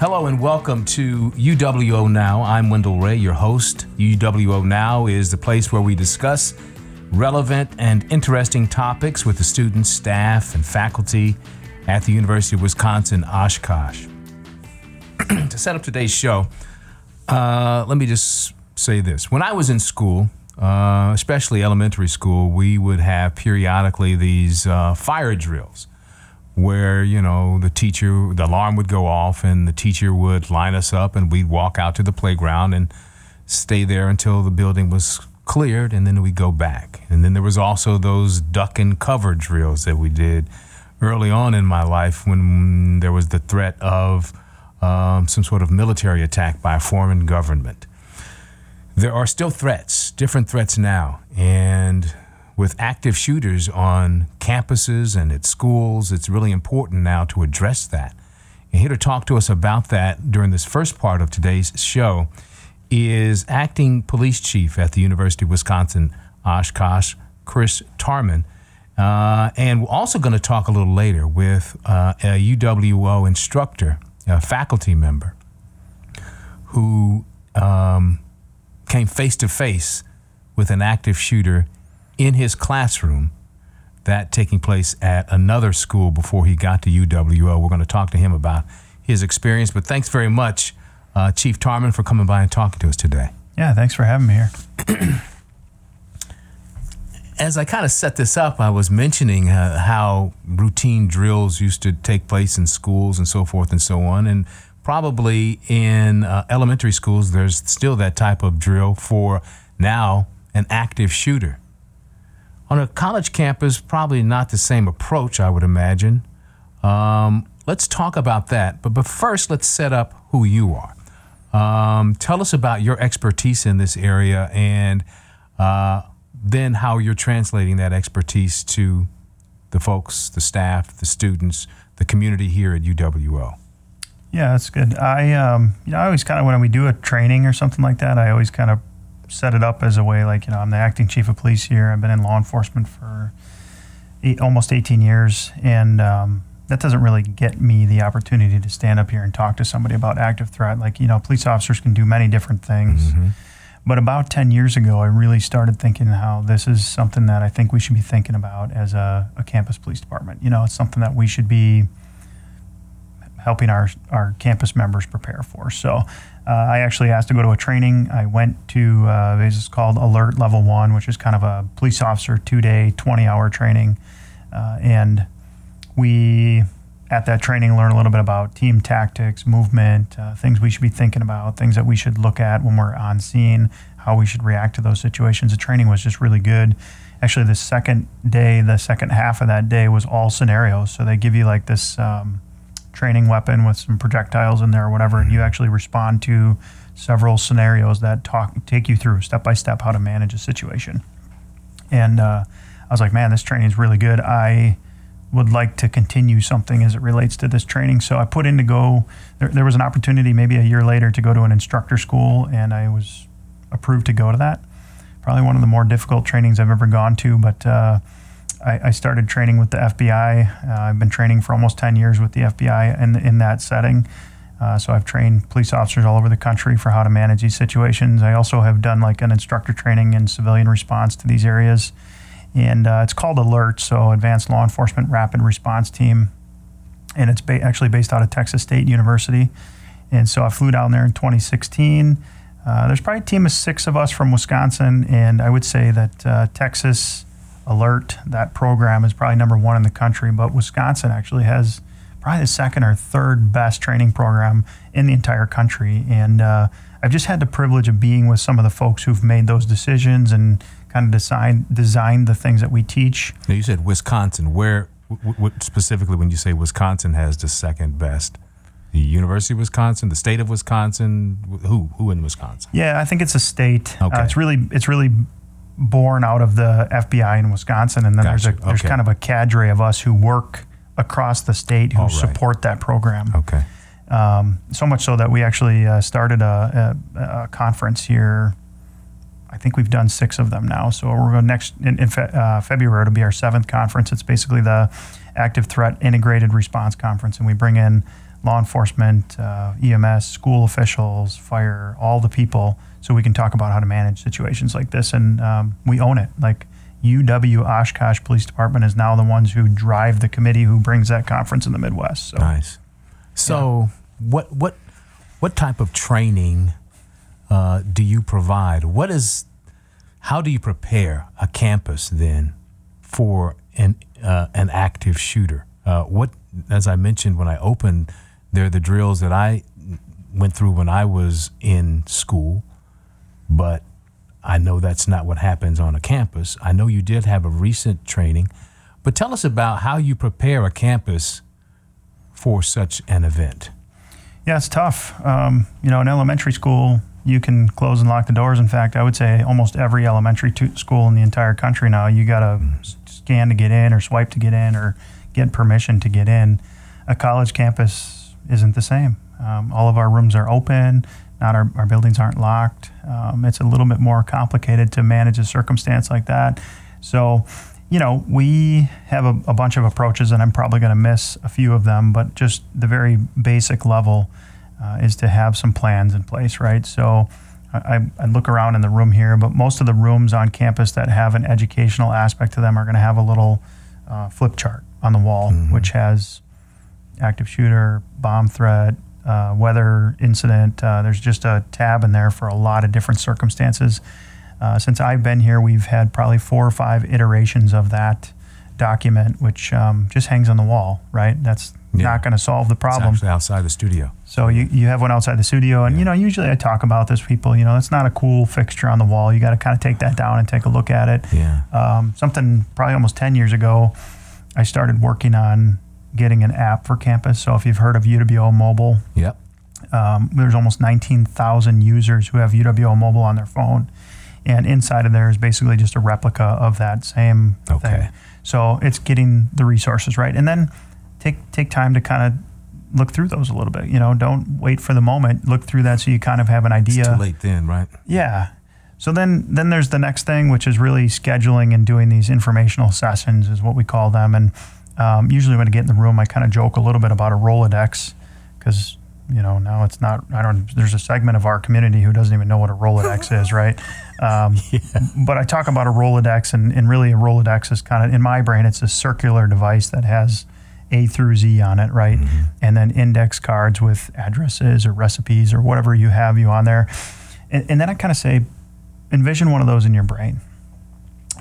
Hello and welcome to UWO Now. I'm Wendell Ray, your host. UWO Now is the place where we discuss relevant and interesting topics with the students, staff, and faculty at the University of Wisconsin Oshkosh. to set up today's show, uh, let me just say this. When I was in school, uh, especially elementary school, we would have periodically these uh, fire drills where, you know, the teacher, the alarm would go off and the teacher would line us up and we'd walk out to the playground and stay there until the building was cleared and then we'd go back. And then there was also those duck and cover drills that we did early on in my life when there was the threat of um, some sort of military attack by a foreign government there are still threats, different threats now. And with active shooters on campuses and at schools, it's really important now to address that. And here to talk to us about that during this first part of today's show is acting police chief at the University of Wisconsin Oshkosh, Chris Tarmann. Uh, and we're also going to talk a little later with uh, a UWO instructor, a faculty member, who um, came face to face with an active shooter in his classroom. That taking place at another school before he got to UWO. We're going to talk to him about his experience. But thanks very much, uh, Chief Tarmann, for coming by and talking to us today. Yeah, thanks for having me here. As I kind of set this up, I was mentioning uh, how routine drills used to take place in schools and so forth and so on. And probably in uh, elementary schools, there's still that type of drill for now an active shooter. On a college campus, probably not the same approach, I would imagine. Um, let's talk about that. But, but first, let's set up who you are. Um, tell us about your expertise in this area and uh, then how you're translating that expertise to the folks, the staff, the students, the community here at UWO. Yeah, that's good. I, um, you know, I always kind of when we do a training or something like that, I always kind of set it up as a way like, you know, I'm the acting chief of police here. I've been in law enforcement for eight, almost 18 years, and um, that doesn't really get me the opportunity to stand up here and talk to somebody about active threat. Like, you know, police officers can do many different things. Mm-hmm. But about 10 years ago, I really started thinking how this is something that I think we should be thinking about as a, a campus police department. You know, it's something that we should be helping our, our campus members prepare for. So uh, I actually asked to go to a training. I went to, uh, it's called Alert Level 1, which is kind of a police officer two day, 20 hour training. Uh, and we, at that training, learn a little bit about team tactics, movement, uh, things we should be thinking about, things that we should look at when we're on scene, how we should react to those situations. The training was just really good. Actually, the second day, the second half of that day was all scenarios. So they give you like this. Um, training weapon with some projectiles in there or whatever, and you actually respond to several scenarios that talk take you through step by step how to manage a situation. And uh, I was like, man, this training is really good. I would like to continue something as it relates to this training. So I put in to go. There, there was an opportunity maybe a year later to go to an instructor school, and I was approved to go to that. Probably one of the more difficult trainings I've ever gone to, but. Uh, I, I started training with the FBI. Uh, I've been training for almost 10 years with the FBI in, in that setting. Uh, so I've trained police officers all over the country for how to manage these situations. I also have done like an instructor training in civilian response to these areas. And uh, it's called ALERT, so Advanced Law Enforcement Rapid Response Team. And it's ba- actually based out of Texas State University. And so I flew down there in 2016. Uh, there's probably a team of six of us from Wisconsin, and I would say that uh, Texas, alert. That program is probably number one in the country, but Wisconsin actually has probably the second or third best training program in the entire country. And uh, I've just had the privilege of being with some of the folks who've made those decisions and kind of design designed the things that we teach. Now you said Wisconsin. Where, what specifically, when you say Wisconsin has the second best? The University of Wisconsin, the state of Wisconsin. Who who in Wisconsin? Yeah, I think it's a state. Okay. Uh, it's really it's really born out of the FBI in Wisconsin, and then gotcha. there's a there's okay. kind of a cadre of us who work across the state who right. support that program. Okay. Um, so much so that we actually uh, started a, a, a, conference here. I think we've done six of them now. So we're going next in, in fe- uh, February. It'll be our seventh conference. It's basically the Active Threat Integrated Response Conference, and we bring in law enforcement, uh, EMS, school officials, fire, all the people, so we can talk about how to manage situations like this. And um, we own it. Like UW Oshkosh Police Department is now the ones who drive the committee who brings that conference in the Midwest. So Nice. So, what what what type of training uh, do you provide? What is how do you prepare a campus then for an uh, an active shooter? Uh, what, as I mentioned when I opened, they're the drills that I went through when I was in school, but I know that's not what happens on a campus. I know you did have a recent training, but tell us about how you prepare a campus for such an event. Yeah, it's tough. Um, you know, in elementary school, you can close and lock the doors. In fact, I would say almost every elementary to- school in the entire country now, you got to scan to get in, or swipe to get in, or get permission to get in. A college campus isn't the same. Um, all of our rooms are open. Not our, our buildings aren't locked. Um, it's a little bit more complicated to manage a circumstance like that. So, you know, we have a, a bunch of approaches, and I'm probably going to miss a few of them, but just the very basic level uh, is to have some plans in place, right? So I, I look around in the room here, but most of the rooms on campus that have an educational aspect to them are going to have a little uh, flip chart on the wall, which has active shooter, bomb threat, uh, weather incident. Uh, there's just a tab in there for a lot of different circumstances. Uh, since I've been here, we've had probably four or five iterations of that document, which um, just hangs on the wall, right? That's Yeah. not going to solve the It's problem. actually outside the studio. So you, you have one outside the studio, and Yeah. you know usually I talk about this people. You know, it's not a cool fixture on the wall. You got to kind of take that down and take a look at it. Yeah. Um, something probably almost ten years ago, I started working on getting an app for campus. So if you've heard of UWO Mobile, Yep. um, there's almost 19,000 users who have UWO Mobile on their phone, and inside of there is basically just a replica of that same Okay. thing. So it's getting the resources right, and then take take time to kind of look through those a little bit. You know, don't wait for the moment. Look through that so you kind of have an idea. It's too late then, right? Yeah. So then then there's the next thing, which is really scheduling and doing these informational sessions, is what we call them. And um, usually when I get in the room, I kind of joke a little bit about a Rolodex because you know now it's not. I don't. There's a segment of our community who doesn't even know what a Rolodex is, right? Um, But I talk about a Rolodex, and, and really a Rolodex is kind of in my brain, it's a circular device that has A through Z on it, right? And then index cards with addresses or recipes or whatever you have you on there. And, and then I kind of say, envision one of those in your brain.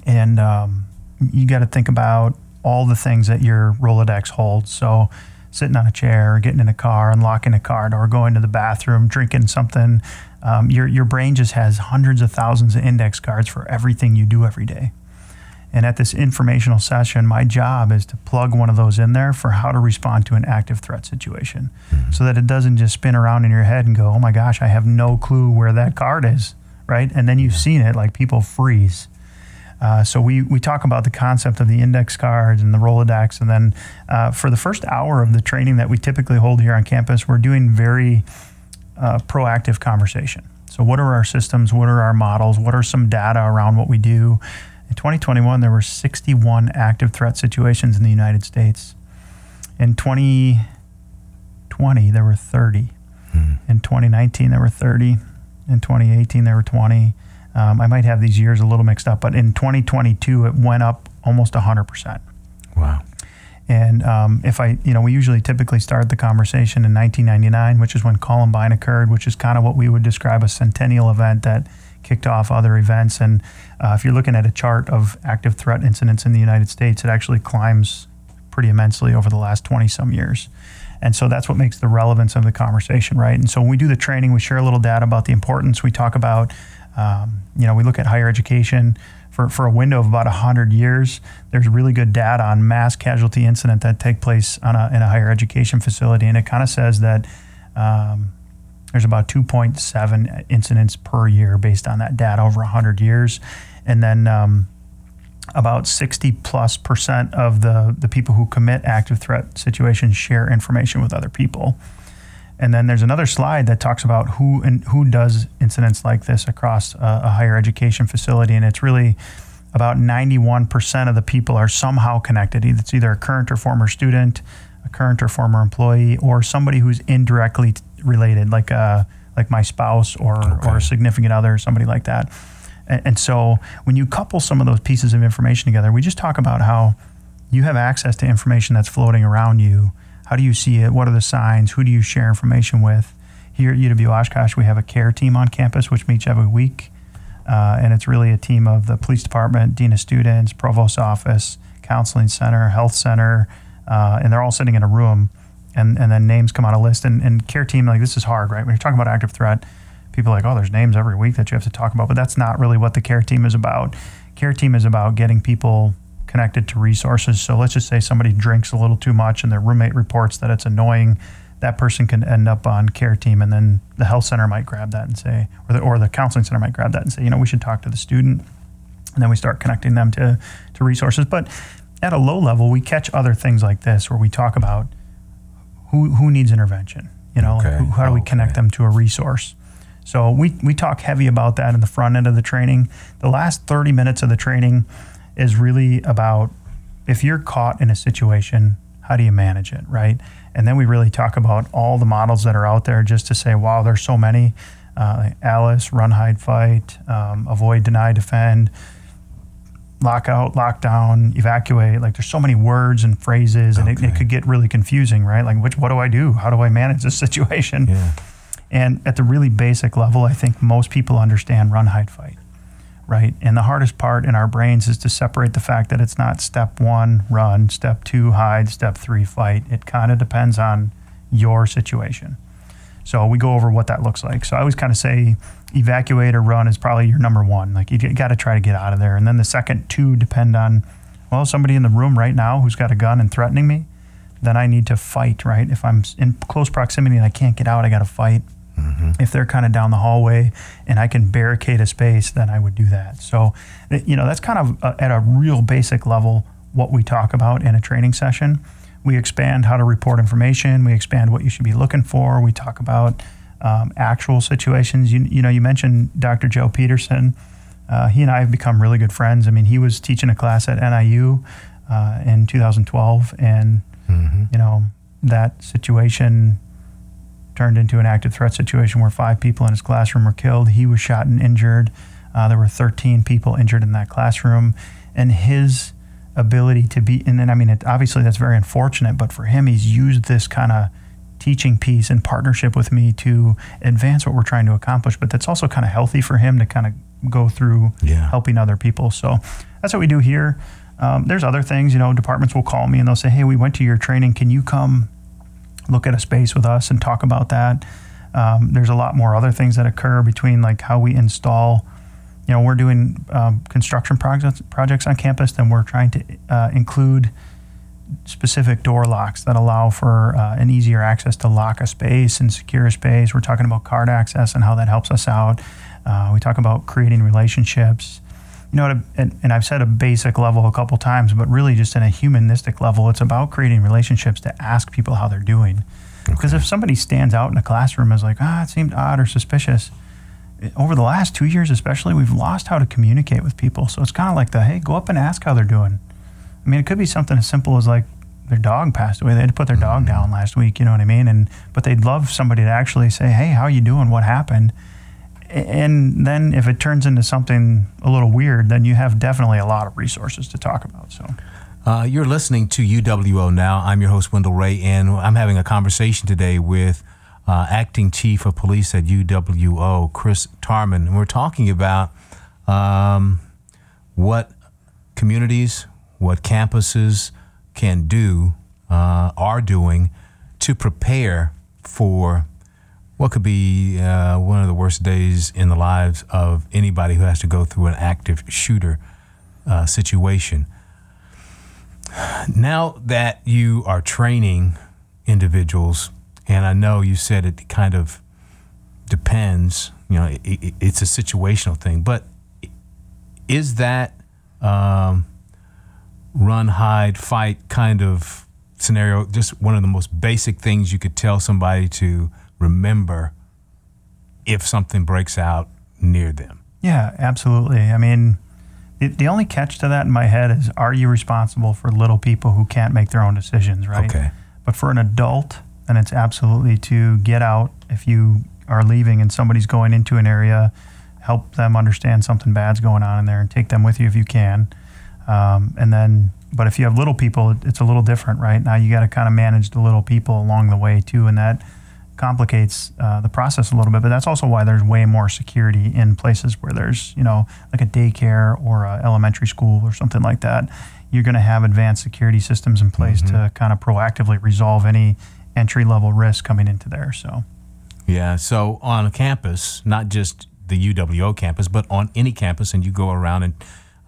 And um, you got to think about all the things that your Rolodex holds. So, sitting on a chair, getting in a car, unlocking a car door, going to the bathroom, drinking something. Um, your, your brain just has hundreds of thousands of index cards for everything you do every day. And at this informational session, my job is to plug one of those in there for how to respond to an active threat situation so that it doesn't just spin around in your head and go, oh my gosh, I have no clue where that card is, right? And then you've seen it, like people freeze. Uh, so we, we talk about the concept of the index cards and the Rolodex. And then uh, for the first hour of the training that we typically hold here on campus, we're doing very uh, proactive conversation. So, what are our systems? What are our models? What are some data around what we do? In 2021, there were 61 active threat situations in the United States. In 2020, there were 30. In 2019, there were 30. In 2018, there were 20. Um, I might have these years a little mixed up, but in 2022, it went up almost 100%. Wow. And um, if I, you know, we usually typically start the conversation in 1999, which is when Columbine occurred, which is kind of what we would describe a sentinel event that kicked off other events. And uh, if you're looking at a chart of active threat incidents in the United States, it actually climbs pretty immensely over the last 20 some years. And so that's what makes the relevance of the conversation, right? And so when we do the training, we share a little data about the importance. We talk about, um, you know, we look at higher education for, for a window of about 100 years. There's really good data on mass casualty incident that take place on a, in a higher education facility. And it kind of says that um, there's about 2.7 incidents per year based on that data over 100 years. And then um, about 60 plus percent of the, the people who commit active threat situations share information with other people. And then there's another slide that talks about who and who does incidents like this across a, a higher education facility, and it's really about 91% of the people are somehow connected. It's either a current or former student, a current or former employee, or somebody who's indirectly t- related, like uh, like my spouse or Okay. or a significant other, somebody like that. And, and so when you couple some of those pieces of information together, we just talk about how you have access to information that's floating around you. How do you see it? What are the signs? Who do you share information with? Here at UW Oshkosh, we have a care team on campus, which meets every week. Uh, and it's really a team of the police department, dean of students, provost's office, counseling center, health center, uh, and they're all sitting in a room. And, and then names come on a list. And, and care team, like this is hard, right? When you're talking about active threat, people are like, oh, there's names every week that you have to talk about. But that's not really what the care team is about. Care team is about getting people connected to resources. So let's just say somebody drinks a little too much and their roommate reports that it's annoying. That person can end up on care team, and then the health center might grab that and say, or the, or the counseling center might grab that and say, you know, we should talk to the student. And then we start connecting them to, to resources. But at a low level, we catch other things like this where we talk about who, who needs intervention. You know, like who, how do we oh, okay. connect them to a resource? So we, we talk heavy about that in the front end of the training. The last 30 minutes of the training is really about if you're caught in a situation, how do you manage it, right? And then we really talk about all the models that are out there just to say, wow, there's so many. Uh, Alice, run, hide, fight, um, avoid, deny, defend, lockout, lockdown, evacuate. Like there's so many words and phrases, and it, it could get really confusing, right? Like, which what do I do? How do I manage this situation? Yeah. And at the really basic level, I think most people understand run, hide, fight, right? And the hardest part in our brains is to separate the fact that it's not step one, run, step two, hide, step three, fight. It kind of depends on your situation. So we go over what that looks like. So I always kind of say evacuate or run is probably your number one. Like you got to try to get out of there. And then the second two depend on, well, somebody in the room right now who's got a gun and threatening me, then I need to fight, right? If I'm in close proximity and I can't get out, I got to fight. If they're kind of down the hallway and I can barricade a space, then I would do that. So, you know, that's kind of uh at a real basic level what we talk about in a training session. We expand how to report information. We expand what you should be looking for. We talk about um, actual situations. You, you know, you mentioned Dr. Joe Peterson. Uh, he and I have become really good friends. I mean, he was teaching a class at NIU uh, in 2012, and you know that situation turned into an active threat situation where five people in his classroom were killed. He was shot and injured. Uh, there were 13 people injured in that classroom, and his ability to be and then I mean, it, obviously that's very unfortunate, but for him, he's used this kind of teaching piece in partnership with me to advance what we're trying to accomplish. But that's also kind of healthy for him to kind of go through Yeah. helping other people. So that's what we do here. Um, there's other things, you know, departments will call me and they'll say, "Hey, we went to your training. Can you come look at a space with us and talk about that?" Um, there's a lot more other things that occur between like how we install. You know, we're doing um, construction projects projects on campus, then we're trying to uh, include specific door locks that allow for uh, an easier access to lock a space and secure a space. We're talking about card access and how that helps us out. Uh, we talk about creating relationships. You know, at a, and, and I've said a basic level a couple times, but really just in a humanistic level, it's about creating relationships to ask people how they're doing. Because if somebody stands out in a classroom as like, ah, it seemed odd or suspicious, over the last two years especially, we've lost how to communicate with people. So it's kind of like the, hey, go up and ask how they're doing. I mean, it could be something as simple as like their dog passed away. They had to put their dog down last week. You know what I mean? And but they'd love somebody to actually say, "Hey, how you doing? What happened?" And then if it turns into something a little weird, then you have definitely a lot of resources to talk about. So Uh, you're listening to UWO now. I'm your host, Wendell Ray, and I'm having a conversation today with uh, Acting Chief of Police at UWO, Chris Tarmann. And we're talking about um, what communities, what campuses can do, uh, are doing to prepare for what could be uh, one of the worst days in the lives of anybody who has to go through an active shooter uh, situation. Now that you are training individuals, and I know you said it kind of depends, you know, it, it, it's a situational thing, but is that um, run, hide, fight kind of scenario just one of the most basic things you could tell somebody to remember if something breaks out near them? yeah, absolutely. I mean, the, the only catch to that in my head is: Are you responsible for little people who can't make their own decisions? Right. Okay. But for an adult, then it's absolutely to get out if you are leaving and somebody's going into an area, help them understand something bad's going on in there and take them with you if you can. Um, and then, but if you have little people, it's a little different, right? Now you got to kind of manage the little people along the way too, and that complicates uh, the process a little bit. But that's also why there's way more security in places where there's, you know, like a daycare or a elementary school or something like that. You're going to have advanced security systems in place mm-hmm. to kind of proactively resolve any entry level risk coming into there. So, yeah. So on a campus, not just the UWO campus, but on any campus, and you go around and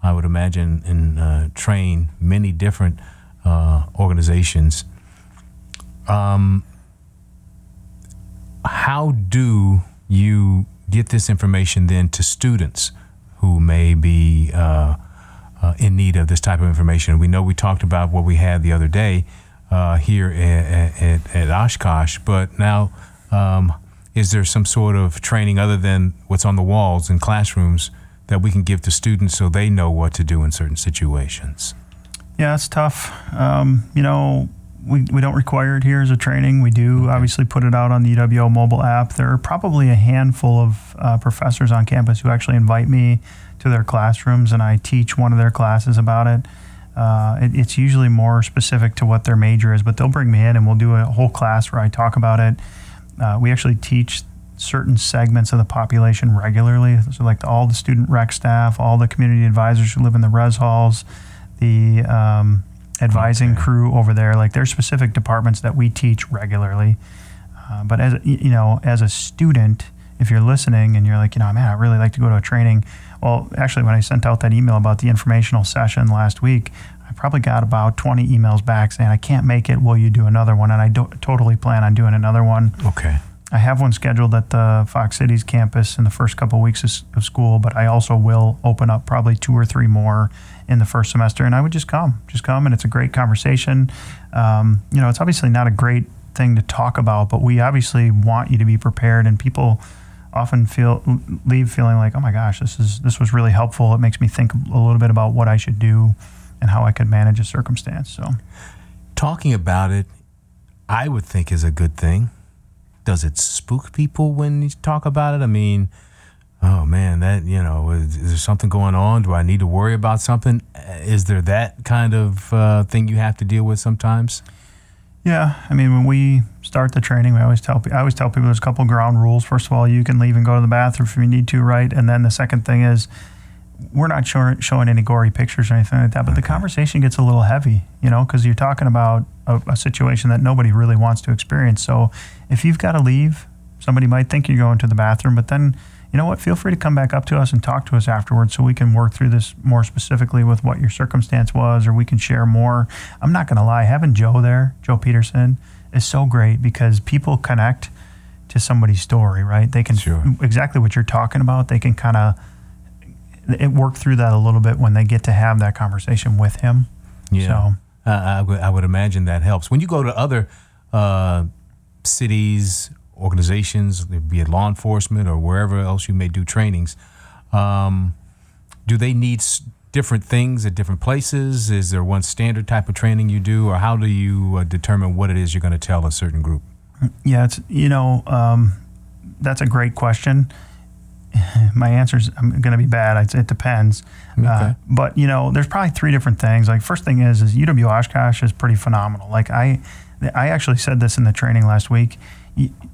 I would imagine and uh, train many different uh, organizations. Um, how do you get this information then to students who may be uh, uh, in need of this type of information? We know we talked about what we had the other day uh, here at, at, at, Oshkosh, but now um, is there some sort of training other than what's on the walls in classrooms that we can give to students so they know what to do in certain situations? Yeah, it's tough. Um, you know, we, we don't require it here as a training. We do okay. obviously put it out on the UWO mobile app. There are probably a handful of uh, professors on campus who actually invite me to their classrooms and I teach one of their classes about it. Uh, it it's usually more specific to what their major is, but they'll bring me in and we'll do a whole class where I talk about it. Uh, we actually teach certain segments of the population regularly. So, like all the student rec staff, all the community advisors who live in the res halls, the um, advising okay. crew over there. Like there's specific departments that we teach regularly. Uh, but as you know, as a student, if you're listening and you're like, you know, man, I really like to go to a training. Well, actually, when I sent out that email about the informational session last week, I probably got about 20 emails back saying, I can't make it. Will you do another one? And I do- totally plan on doing another one. Okay. I have one scheduled at the Fox Cities campus in the first couple of weeks of, school, but I also will open up probably two or three more in the first semester, and I would just come, just come, and it's a great conversation. Um, you know, it's obviously not a great thing to talk about, but we obviously want you to be prepared, and people often feel leave feeling like, oh my gosh, this is this was really helpful. It makes me think a little bit about what I should do and how I could manage a circumstance. So, talking about it, I would think is a good thing. Does it spook people when you talk about it? I mean oh man, that you know, is, is, there something going on? Do I need to worry about something? Is there that kind of uh, thing you have to deal with sometimes? Yeah, I mean, when we start the training, we always tell I always tell people there's a couple ground rules. First of all, you can leave and go to the bathroom if you need to, right? And then the second thing is we're not showing, showing any gory pictures or anything like that, but okay. the conversation gets a little heavy, you know, because you're talking about a, a, situation that nobody really wants to experience. So if you've got to leave, somebody might think you're going to the bathroom, but then you know what, feel free to come back up to us and talk to us afterwards so we can work through this more specifically with what your circumstance was or we can share more. I'm not going to lie, having Joe there, Joe Peterson, is so great because people connect to somebody's story, right? They can, sure. exactly what you're talking about, they can kind of it work through that a little bit when they get to have that conversation with him. Yeah. So, I, w- I would imagine that helps. When you go to other uh, cities organizations, be it law enforcement or wherever else you may do trainings, um, do they need different things at different places? Is there one standard type of training you do, or how do you uh, determine what it is you're going to tell a certain group? Yeah, it's you know um, that's a great question. My answer is going to be bad. It depends, uh, okay. uh, but you know, there's probably three different things. Like first thing is, is UW Oshkosh is pretty phenomenal. Like I, I actually said this in the training last week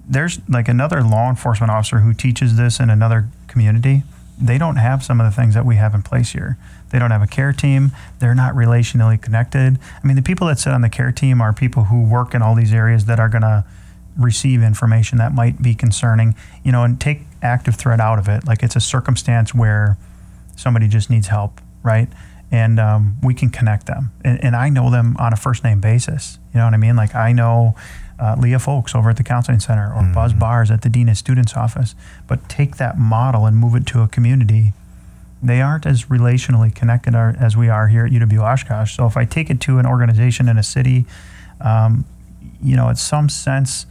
there's like another law enforcement officer who teaches this in another community. They don't have some of the things that we have in place here. They don't have a care team. They're not relationally connected. I mean, the people that sit on the care team are people who work in all these areas that are going to receive information that might be concerning, you know, and take active threat out of it. Like it's a circumstance where somebody just needs help, right? And um, we can connect them. And, and I know them on a first name basis. You know what I mean? Like I know uh, Leah Folks over at the Counseling Center or mm-hmm. Buzz Bars at the Dean of Students Office, but take that model and move it to a community. They aren't as relationally connected as we are here at UW Oshkosh. So if I take it to an organization in a city, um, you know, in some sense,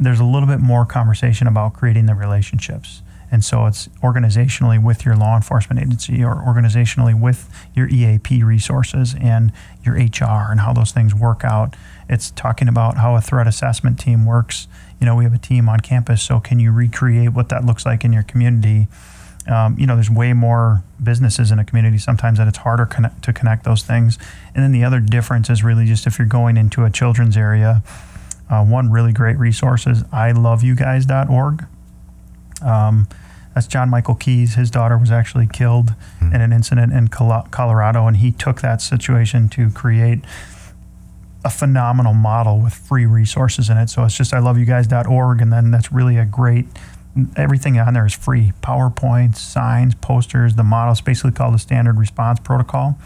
there's a little bit more conversation about creating the relationships. And so it's organizationally with your law enforcement agency or organizationally with your EAP resources and your HR and how those things work out. It's talking about how a threat assessment team works. You know, we have a team on campus, so can you recreate what that looks like in your community? Um, you know, there's way more businesses in a community sometimes that it's harder connect, to connect those things. And then the other difference is really just if you're going into a children's area, uh, one really great resource is iloveyoguys.org. Um, that's John Michael Keyes. His daughter was actually killed mm-hmm. in an incident in Colorado, and he took that situation to create a phenomenal model with free resources in it. So it's just iloveyoguys.org, and then that's really a great. Everything on there is free: PowerPoints, signs, posters. The model is basically called the Standard Response Protocol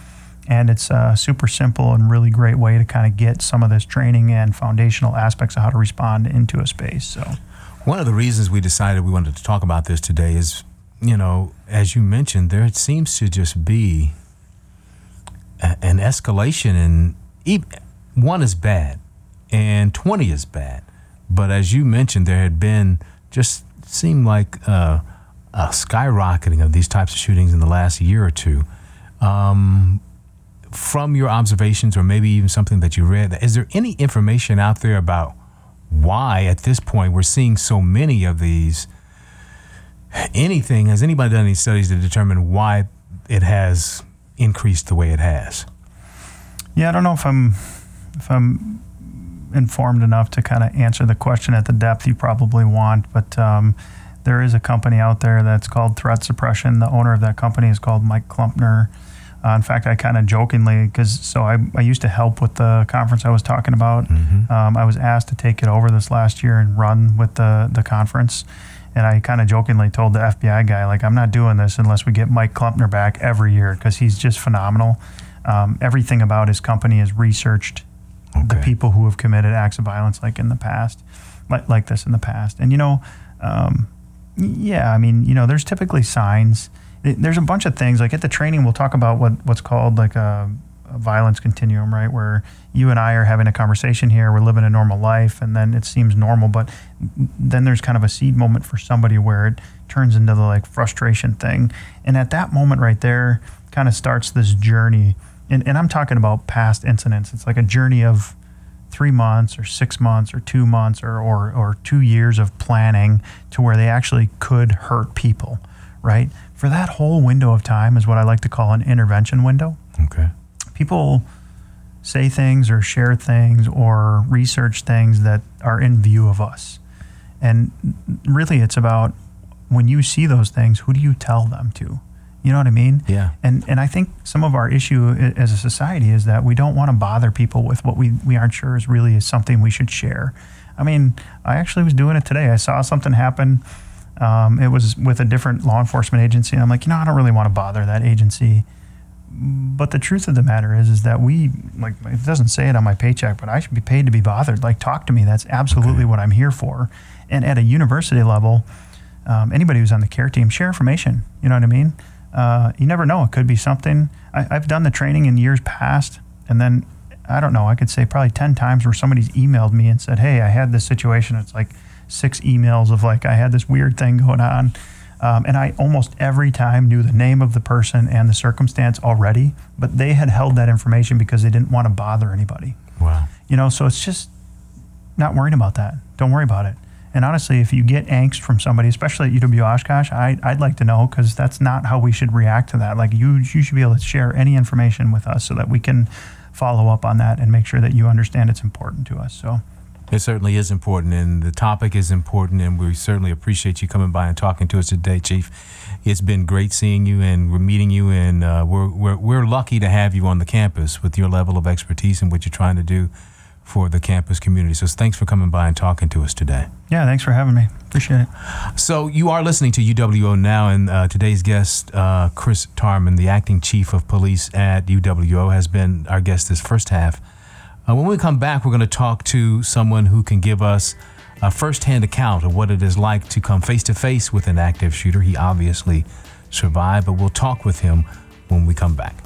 and it's a super simple and really great way to kind of get some of this training and foundational aspects of how to respond into a space. So, one of the reasons we decided we wanted to talk about this today is, you know, as you mentioned, there seems to just be a, an escalation in one is bad and 20 is bad. But as you mentioned, there had been just seemed like uh, a skyrocketing of these types of shootings in the last year or two. Um, from your observations or maybe even something that you read, is there any information out there about why at this point we're seeing so many of these? Anything, has anybody done any studies to determine why it has increased the way it has? Yeah, I don't know if I'm if I'm informed enough to kind of answer the question at the depth you probably want, but um, there is a company out there that's called Threat Suppression. The owner of that company is called Mike Clumpner. Uh, in fact, I kind of jokingly, because so I, I used to help with the conference I was talking about. Mm-hmm. Um, I was asked to take it over this last year and run with the, the conference. And I kind of jokingly told the FBI guy, like, I'm not doing this unless we get Mike Clumpner back every year because he's just phenomenal. Um, everything about his company is researched. Okay. The people who have committed acts of violence, like in the past, like, like this in the past. And, you know, um, yeah, I mean, you know, there's typically signs. There's a bunch of things. Like at the training we'll talk about what what's called like a, a, violence continuum right? Where you and i are having a conversation here. We're living a normal life and then it seems normal but then there's kind of a seed moment for somebody where it turns into the like frustration thing. And at that moment right there kind of starts this journey and, and i'm talking about past incidents it's like a journey of three months or six months or two months or, or, or two years of planning to where they actually could hurt people right for that whole window of time is what I like to call an intervention window. Okay. People say things or share things or research things that are in view of us. And really, it's about when you see those things, who do you tell them to? You know what I mean? Yeah. And and I think some of our issue as a society is that we don't want to bother people with what we, we aren't sure is really is something we should share. I mean, I actually was doing it today. I saw something happen um, it was with a different law enforcement agency. And I'm like, you know, I don't really want to bother that agency. But the truth of the matter is, is that we like it doesn't say it on my paycheck, but I should be paid to be bothered. Like, talk to me. That's absolutely okay. what I'm here for. And at a university level, um, anybody who's on the care team, share information. You know what I mean? Uh, you never know. It could be something. I, I've done the training in years past, and then I don't know. I could say probably ten times where somebody's emailed me and said, "Hey, I had this situation." It's like six emails of like I had this weird thing going on. Um, and I almost every time knew the name of the person and the circumstance already, but they had held that information because they didn't want to bother anybody. Wow. You know, so it's just not worrying about that. Don't worry about it. And honestly, if you get angst from somebody, especially at UW Oshkosh, I, I'd like to know because that's not how we should react to that. Like you, you should be able to share any information with us so that we can follow up on that and make sure that you understand it's important to us. So. It certainly is important, and the topic is important, and we certainly appreciate you coming by and talking to us today, Chief. It's been great seeing you and we're meeting you, and uh, we're, we're, we're lucky to have you on the campus with your level of expertise and what you're trying to do for the campus community. So thanks for coming by and talking to us today. Yeah, thanks for having me. Appreciate it. So you are listening to UWO now, and uh, today's guest, uh, Chris Tarmann, the acting chief of police at UWO, has been our guest this first half uh, when we come back, we're going to talk to someone who can give us a firsthand account of what it is like to come face to face with an active shooter. He obviously survived, but we'll talk with him when we come back.